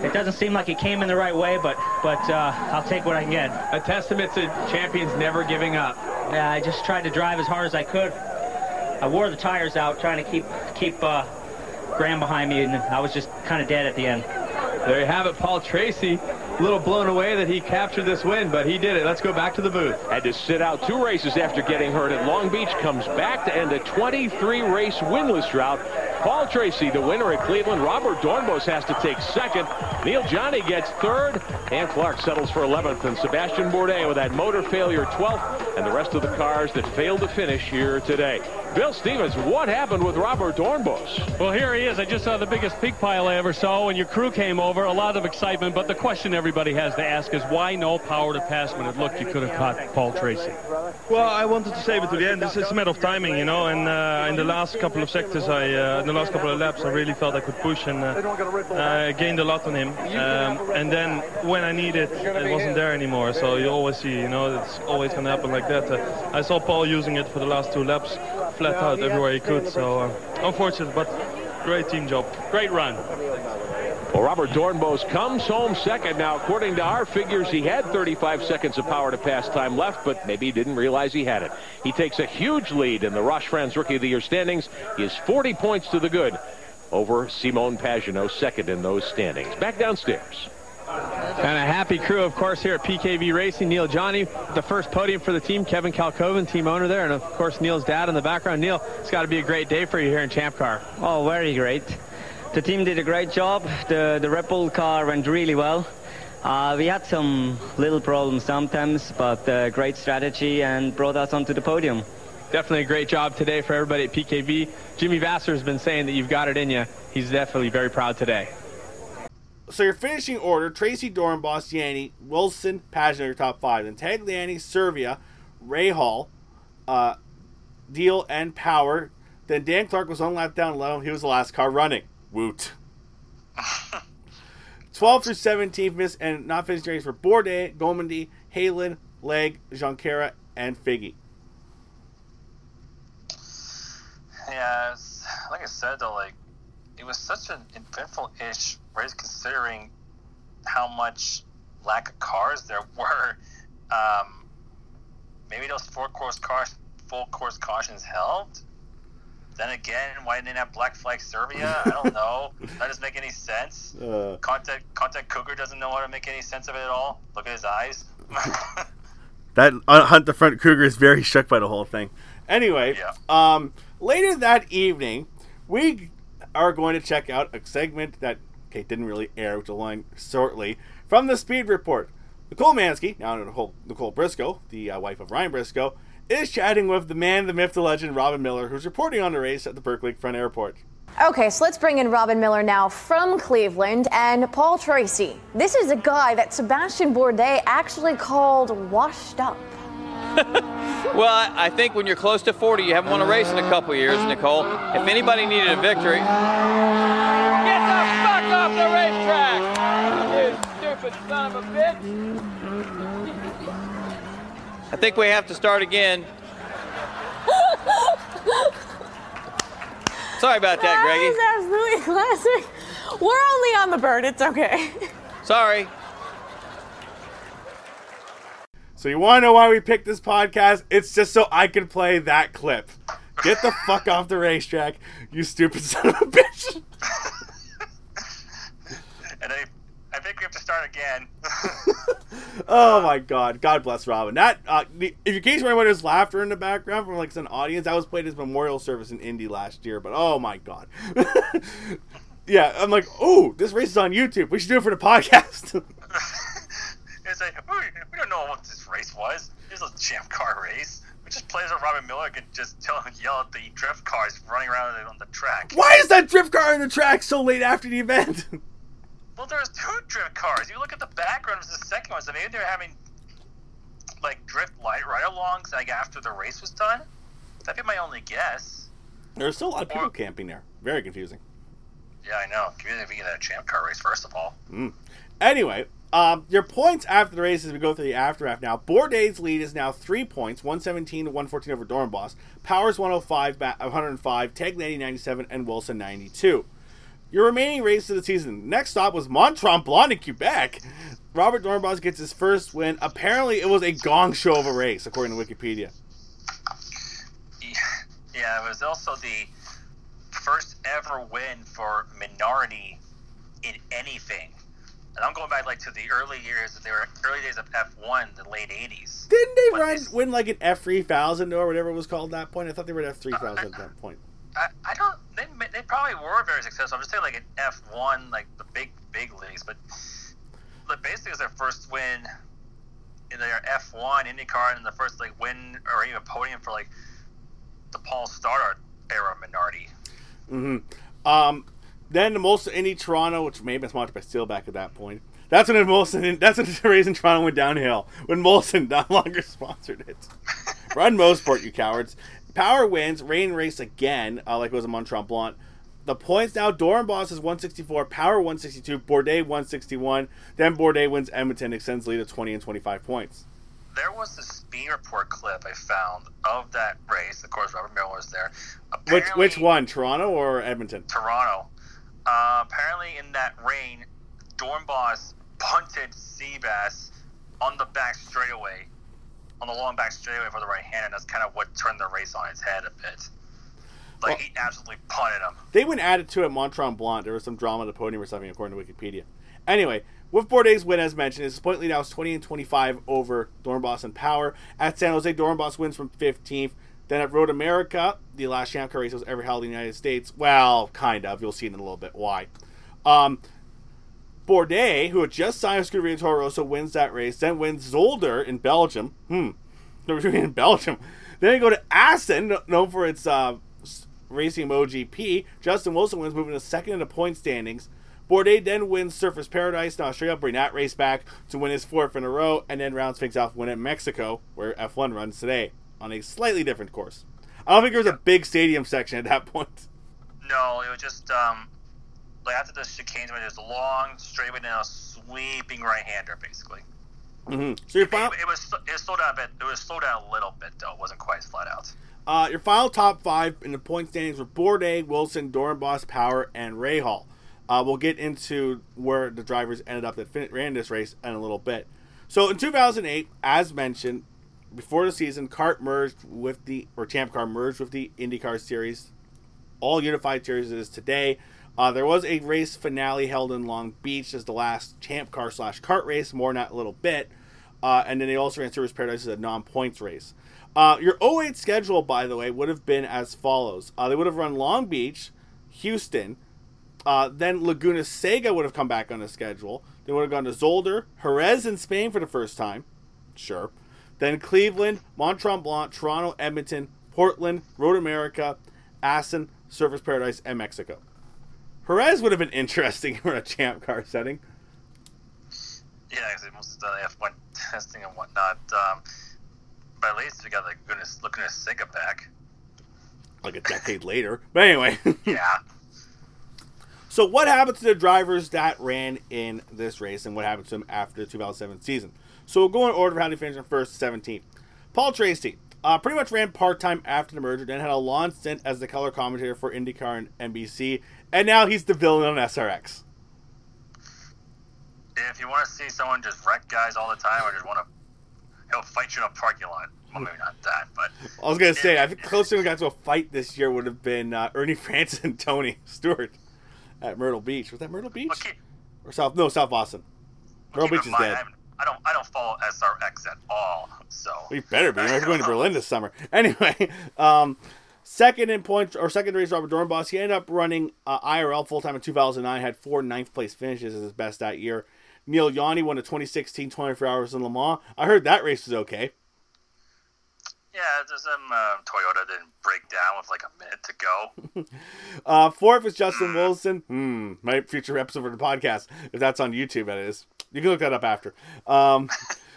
it doesn't seem like it came in the right way, but but uh, I'll take what I can get. A testament to champions never giving up. Yeah, I just tried to drive as hard as I could. I wore the tires out, trying to keep keep uh, Graham behind me, and I was just kind of dead at the end. There you have it, Paul Tracy. A little blown away that he captured this win, but he did it. Let's go back to the booth. Had to sit out two races after getting hurt at Long Beach. Comes back to end a 23-race winless drought. Paul Tracy, the winner at Cleveland. Robert Doornbos has to take second. Neel Jani gets third. And Clarke settles for 11th. And Sebastian Bourdais with that motor failure 12th. And the rest of the cars that failed to finish here today. Bill Stevens, what happened with Robert Doornbos? Well, here he is. I just saw the biggest pig pile I ever saw when your crew came over. A lot of excitement, but the question everybody has to ask is why no power to pass when it looked you could have caught Paul Tracy? Well, I wanted to save it to the end. It's, it's a matter of timing, you know. And uh, in the last couple of sectors, I uh, in the last couple of laps, I really felt I could push and uh, I gained a lot on him. Um, and then when I needed, it it wasn't there anymore. So you always see, you know, it's always going to happen like that. Uh, I saw Paul using it for the last two laps, flat out everywhere he could. So uh, unfortunate, but great team job. Great run. Well, Robert Doornbos comes home second. Now, according to our figures, he had 35 seconds of power to pass time left, but maybe he didn't realize he had it. He takes a huge lead in the Roshfrans Rookie of the Year standings. He is 40 points to the good over Simon Pagenaud, second in those standings. Back downstairs. And a happy crew, of course, here at PKV Racing. Neel Jani, the first podium for the team. Kevin Kalkoven, team owner there. And, of course, Neel's dad in the background. Neel, it's got to be a great day for you here in Champ Car. Oh, very great. The team did a great job. The, the Red Bull car went really well. Uh, we had some little problems sometimes, but uh, great strategy and brought us onto the podium. Definitely a great job today for everybody at PKV. Jimmy Vasser has been saying that you've got it in you. He's definitely very proud today. So your finishing order, Tracy Doornbos, Jani, Wilson, Pagenaud, your top five. Then Tagliani, Servia, Rahal, uh, Dalziel, and Power. Then Dan Clarke was one lap down low. He was the last car running. Woot. 12 through 17th miss and not finishing race for Bourdais, Gommendy, Heylen, Legge, Junqueira, and Figge. Yeah, it's, like I said though, like it was such an eventful-ish race considering how much lack of cars there were. Um, maybe those four-course cars, full-course cautions helped. Then again, why didn't they have Black Flag Servia? I don't know. that doesn't make any sense. Uh, Contact Contact Cougar doesn't know how to make any sense of it at all. Look at his eyes. that uh, Hunt the Front Cougar is very shook by the whole thing. Anyway, Yeah. um, later that evening, we are going to check out a segment that okay didn't really air, which will line shortly from the Speed Report. Nicole Manske, now Nicole, Nicole Briscoe, the uh, wife of Ryan Briscoe, is chatting with the man, the myth, the legend, Robin Miller, who's reporting on the race at the Burke Lakefront Airport. Okay, so let's bring in Robin Miller now from Cleveland and Paul Tracy. This is a guy that Sebastian Bourdais actually called washed up. Well, I I think when you're close to 40, you haven't won a race in a couple years, Nicole. If anybody needed a victory, get the fuck off the racetrack! You stupid son of a bitch! I think we have to start again. Sorry about that, Greggy. That is absolutely classic. We're only on the bird. It's okay. Sorry. So you want to know why we picked this podcast? It's just so I can play that clip. Get the fuck off the racetrack, you stupid son of a bitch. And I, I think we have to start again. Oh my god. God bless Robin. That uh, the, if in case anyone there's laughter in the background from like an audience, that was played as memorial service in Indy last year, but oh my god. yeah, I'm like, oh, this race is on YouTube. We should do it for the podcast. it's like we, we don't know what this race was. It's a champ car race. We just played as Robin Miller could just tell him yell at the drift cars running around on the track. Why is that drift car in the track so late after the event? Well, there's two drift cars. You look at the background of the second one, so maybe they're having like drift light right along, like after the race was done. That'd be my only guess. There's still a lot of people camping there. Very confusing. Yeah, I know. Community being a champ car race, first of all. Mm. Anyway, Um, your points after the race as we go through the aftermath now. Bourdais' lead is now three points, 117 to 114 over Doornbos. Powers 105, ba- 105, Tagliani 97, and Wilson 92. Your remaining race of the season. Next stop was Mont Blanc in Quebec. Robert Doornbos gets his first win. Apparently, it was a gong show of a race, according to Wikipedia. Yeah, it was also the first ever win for Minardi in anything. And I'm going back like to the early years. They were early days of F1, the late '80s. Didn't they run win like an F three thousand or whatever it was called at that point? I thought they were at F three thousand at that point. I, I don't. They, they probably were very successful. I'm just saying like an F1, like the big big leagues, but but basically it was their first win in their F1 IndyCar and the first like win or even podium for like the Paul Stoddart era Minardi. Mm-hmm. Um, then the most Indy Toronto, which may have been sponsored by Steelback at that point. That's when Molson. That's when the race in Toronto went downhill when Molson no longer sponsored it. Run Mosport, you cowards. Power wins. Rain race again, uh, like it was a Mont Tremblant. The points now: Doornbos is 164, Power 162, Bourdais 161. Then Bourdais wins Edmonton, extends lead to 20 and 25 points. There was a speed report clip I found of that race. Of course, Robert Miller was there. Which which one, Toronto or Edmonton? Toronto. Uh, apparently, in that rain, Doornbos punted Seabass on the back straightaway, on the long back straightaway for the right hand, and that's kind of what turned the race on its head a bit. Like Well- he absolutely punted him. They went added to it Mont Tremblant. There was some drama at the podium or something, according to Wikipedia. Anyway, with Bourdais' win, as mentioned, his point lead now is 20 and 25 over Doornbos and Power. At San Jose, Doornbos wins from 15th. Then at Road America, the last Champ Car race was ever held in the United States. Well, kind of. You'll see in a little bit why. Um, Bourdais, who had just signed with Scuderia Toro Rosso, wins that race. Then wins Zolder in Belgium. Hmm. They're in Belgium. Then you go to Assen, known for its uh, racing MotoGP. Justin Wilson wins, moving to second in the point standings. Bourdais then wins Surfers Paradise in Australia, bring that race back to win his fourth in a row, and then rounds things off win at Mexico, where F1 runs today, on a slightly different course. I don't think there was a big stadium section at that point. No, it was just um, after the chicane, it was a long straightaway and a sweeping right hander, basically. hmm So your final, It, it was it was slowed down a bit. It was slowed down a little bit though. It wasn't quite as flat out. Uh, your final top five in the point standings were Bourdais, Wilson, Doornbos, Power, and Rahal. Uh, we'll get into where the drivers ended up that fin- ran this race in a little bit. So in 2008, as mentioned, before the season, CART merged with the or Champ Car merged with the IndyCar series, all unified series it is today. Uh, there was a race finale held in Long Beach as the last Champ Car slash CART race, more in that little bit. Uh, and then they also ran Surfers Paradise as a non-points race. Uh, your 08 schedule, by the way, would have been as follows. Uh, they would have run Long Beach, Houston, uh, then Laguna Seca would have come back on the schedule. They would have gone to Zolder, Jerez in Spain for the first time. Sure. Then Cleveland, Mont Tremblant, Toronto, Edmonton, Portland, Road America, Assen, Surfers Paradise, and Mexico. Jerez would have been interesting for a champ car setting. Yeah, because most of the F1 testing and whatnot. Um, but at least we got like goodness looking at Sega back. Like a decade later. But anyway. Yeah. So what happened to the drivers that ran in this race, and what happened to them after the 2007 season? So we'll go in order of how they finished in first to 17th. Paul Tracy uh, pretty much ran part time after the merger, then had a long stint as the color commentator for IndyCar and NBC, and now he's the villain on SRX. If you want to see someone just wreck guys all the time, or just want to, he'll fight you in a parking lot. Well, maybe not that, but I was gonna say, I think closest we got to a fight this year would have been uh, Ernie Francis and Tony Stewart at Myrtle Beach. Was that Myrtle Beach or South? No, South Boston. Myrtle Beach is mind, dead. I, I don't, I don't follow SRX at all. So We better be. We're going to Berlin this summer. Anyway, um, second in points or second race, Robert Doornbos. He ended up running uh, IRL full time in 2009. Had four ninth place finishes as his best that year. Neel Jani won the 2016 24 Hours in Le Mans. I heard that race was okay. Yeah, there's some uh, Toyota didn't break down with like a minute to go. Uh, fourth is Justin Wilson. Hmm, my future episode for the podcast, if that's on YouTube, that is. You can look that up after. Um,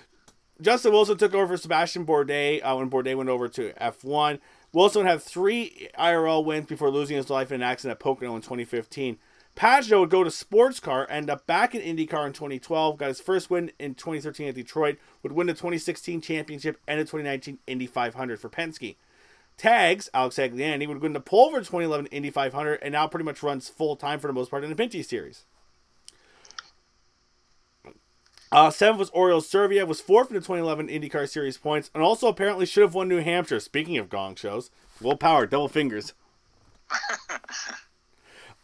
Justin Wilson took over for Sebastian Bourdais uh, when Bourdais went over to F1. Wilson had three IRL wins before losing his life in an accident at Pocono in 2015. Pagenaud would go to sports car, end up back in IndyCar in 2012, got his first win in 2013 at Detroit, would win the 2016 championship and the 2019 Indy 500 for Penske. Tags, Alex Agliani, would win the pole for 2011 Indy 500 and now pretty much runs full time for the most part in the Pinty Series. Uh, seventh was Oriol Servia, was fourth in the 2011 IndyCar Series points, and also apparently should have won New Hampshire. Speaking of gong shows, Will Power, double fingers.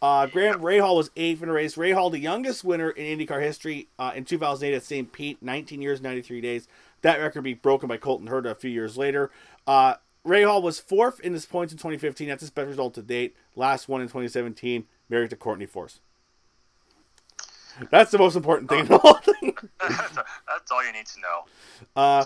uh, Graham Rahal was eighth in the race. Rahal, the youngest winner in IndyCar history uh, in 2008 at St. Pete, 19 years, 93 days. That record be broken by Colton Herta a few years later. Uh, Rahal was fourth in his points in 2015. That's his best result to date. Last one in 2017, married to Courtney Force. That's the most important thing in the whole thing. That's all you need to know. Uh,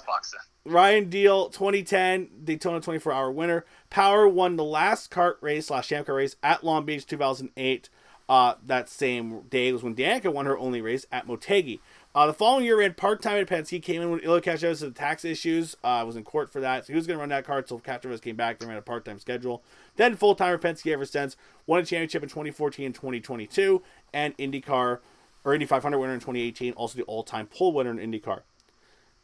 Ryan Dalziel, 2010 Daytona 24 Hour winner. Power won the last CART race slash Champ Car race at Long Beach 2008. Uh, that same day was when Danica won her only race at Motegi. Uh, the following year, ran part time at Penske. Came in when Ilya Chavez had tax issues. Uh, was in court for that. So he was going to run that car until Chavez came back. They ran a part time schedule. Then full time at Penske ever since. Won a championship in 2014 and 2022. And IndyCar, or Indy 500 winner in 2018. Also the all time pole winner in IndyCar.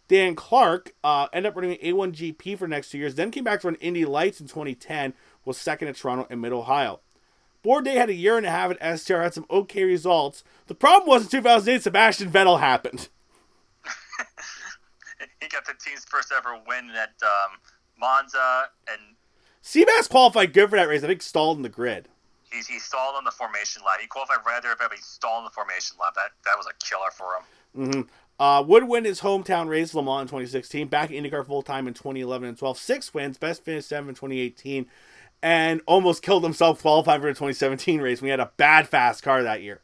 Dan Clarke uh, ended up running an A1GP for the next two years. Then came back to run Indy Lights in 2010. Was second at Toronto and Mid Ohio. Bourdais had a year and a half at STR, had some okay results. The problem was in 2008, Sebastian Vettel happened. he got the team's first ever win at um, Monza, and Seabass qualified good for that race. I think stalled in the grid. He, he stalled on the formation lap. He qualified right there, but he stalled on the formation lap. That that was a killer for him. hmm Uh, would win his hometown race, Le Mans, in 2016. Back in IndyCar full time in 2011 and 12. Six wins, best finish seven in 2018, and almost killed himself qualifying for the 2017 race when he had a bad fast car that year.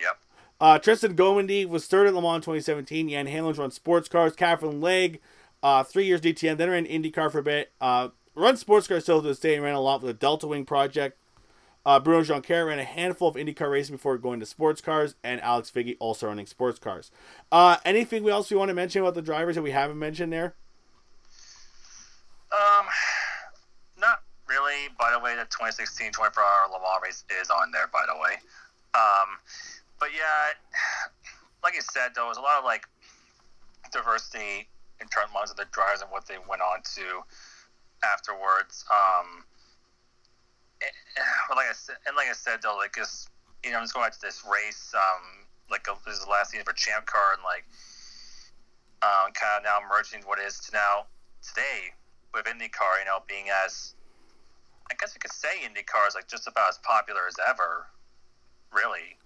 Yep. Uh, Tristan Gommendy was third at Le Mans in 2017. Jan Heylen's run sports cars. Katherine Legge, uh, three years DTM, then ran IndyCar for a bit. Uh, run sports cars still to this day and ran a lot with the Delta Wing project. Uh, Bruno Junqueira ran a handful of IndyCar racing before going to sports cars, and Alex Figge also running sports cars. Uh, anything else we want to mention about the drivers that we haven't mentioned there? Um, not really. By the way, the 2016 24 hour Le Mans race is on there. By the way, um, but yeah, like you said, though, was a lot of like diversity in terms of the drivers and what they went on to afterwards. Um, and, but like I said, and like I said, though, like this, you know, I'm just going back to this race. Um, like uh, this is the last season for Champ Car, and like, um, kind of now merging what is to now today with IndyCar, you know, being as I guess you could say IndyCar is like just about as popular as ever, really.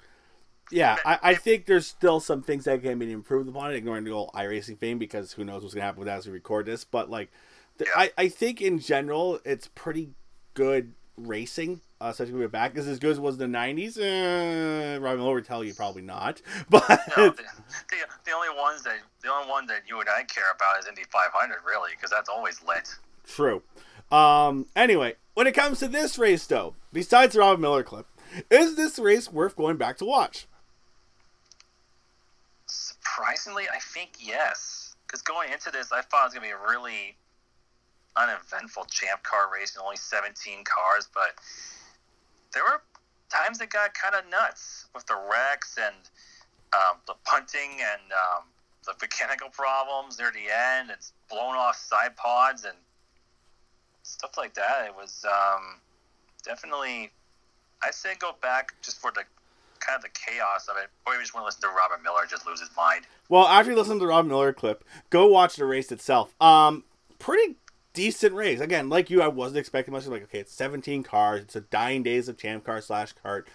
Yeah, I, I think there's still some things that can be improved upon it, ignoring the whole iRacing thing, because who knows what's going to happen with that as we record this. But, like, the, I, I think in general, it's pretty good racing, uh, especially with back. Is as good as was in the 90s? Uh, Robin Miller would tell you probably not. But No, the, the, the only ones that the only one that you and I care about is Indy 500, really, because that's always lit. True. Um, anyway, when it comes to this race, though, besides the Robin Miller clip, is this race worth going back to watch? Surprisingly, I think yes. Because going into this, I thought it was going to be a really uneventful champ car race and only 17 cars, but there were times that got kind of nuts with the wrecks and um, the punting and um, the mechanical problems near the end. It's blown off side pods and stuff like that. It was um, definitely, I say go back just for the kind of the chaos of it. Or you just want to listen to Robert Miller just lose his mind. Well, after you listen to the Robert Miller clip, go watch the race itself. Um, pretty decent race. Again, like you, I wasn't expecting much. Like, okay, it's 17 cars. It's a dying days of Champ Car slash CART.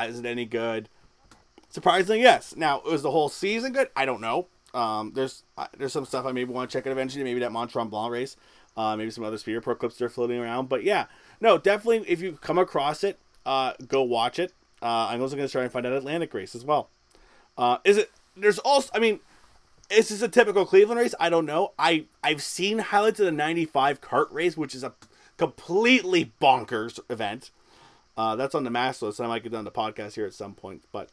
Is it any good? Surprisingly, yes. Now, was the whole season good? I don't know. Um, there's uh, there's some stuff I maybe want to check out eventually. Maybe that Mont Tremblant race. Uh, maybe some other Speed Report clips that are floating around. But yeah, no, definitely. If you come across it, uh, go watch it. Uh, I'm also going to try and find out Atlantic race as well. Uh, is it? There's also. I mean, is this a typical Cleveland race? I don't know. I I've seen highlights of the '95 CART race, which is a completely bonkers event. Uh, that's on the mass list. I might get done the podcast here at some point, but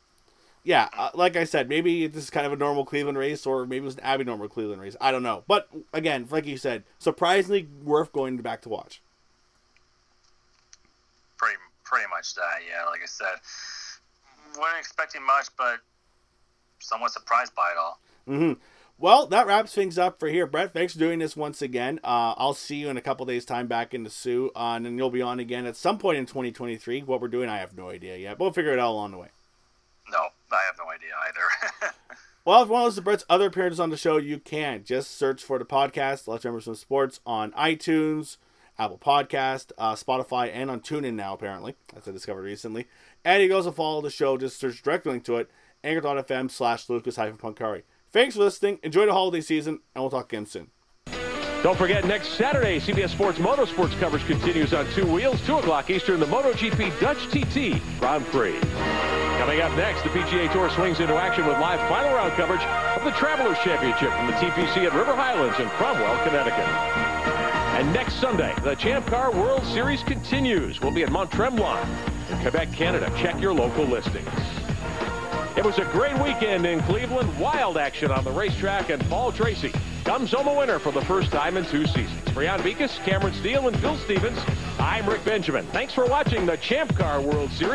yeah, uh, like I said, maybe this is kind of a normal Cleveland race, or maybe it was an abnormal Cleveland race. I don't know, but again, like you said, surprisingly worth going back to watch. Pretty Pretty much that, yeah. Like I said, weren't expecting much, but somewhat surprised by it all. Mm-hmm. Well, that wraps things up for here. Brett, thanks for doing this once again. Uh, I'll see you in a couple days' time back in the Soo, uh, and then you'll be on again at some point in 2023. What we're doing, I have no idea yet, but we'll figure it out along the way. No, I have no idea either. well, if you want to listen to Brett's other appearances on the show, you can. Just search for the podcast, Let's Remember Some Sports, on iTunes, Apple Podcast, uh, Spotify, and on TuneIn now, apparently, as I discovered recently. And you can also follow the show, just search direct link to it, anchor.fm slash lucas-punkari. Thanks for listening. Enjoy the holiday season, and we'll talk again soon. Don't forget, next Saturday, CBS Sports Motorsports coverage continues on two wheels, 2 o'clock Eastern, the MotoGP Dutch TT Grand Prix. Coming up next, the PGA Tour swings into action with live final round coverage of the Travelers Championship from the TPC at River Highlands in Cromwell, Connecticut. And next Sunday, the Champ Car World Series continues. We'll be at Mont Tremblant in Quebec, Canada. Check your local listings. It was a great weekend in Cleveland. Wild action on the racetrack, and Paul Tracy comes home a winner for the first time in two seasons. Jan Beekhuis, Cameron Steele, and Bill Stevens, I'm Rick Benjamin. Thanks for watching the Champ Car World Series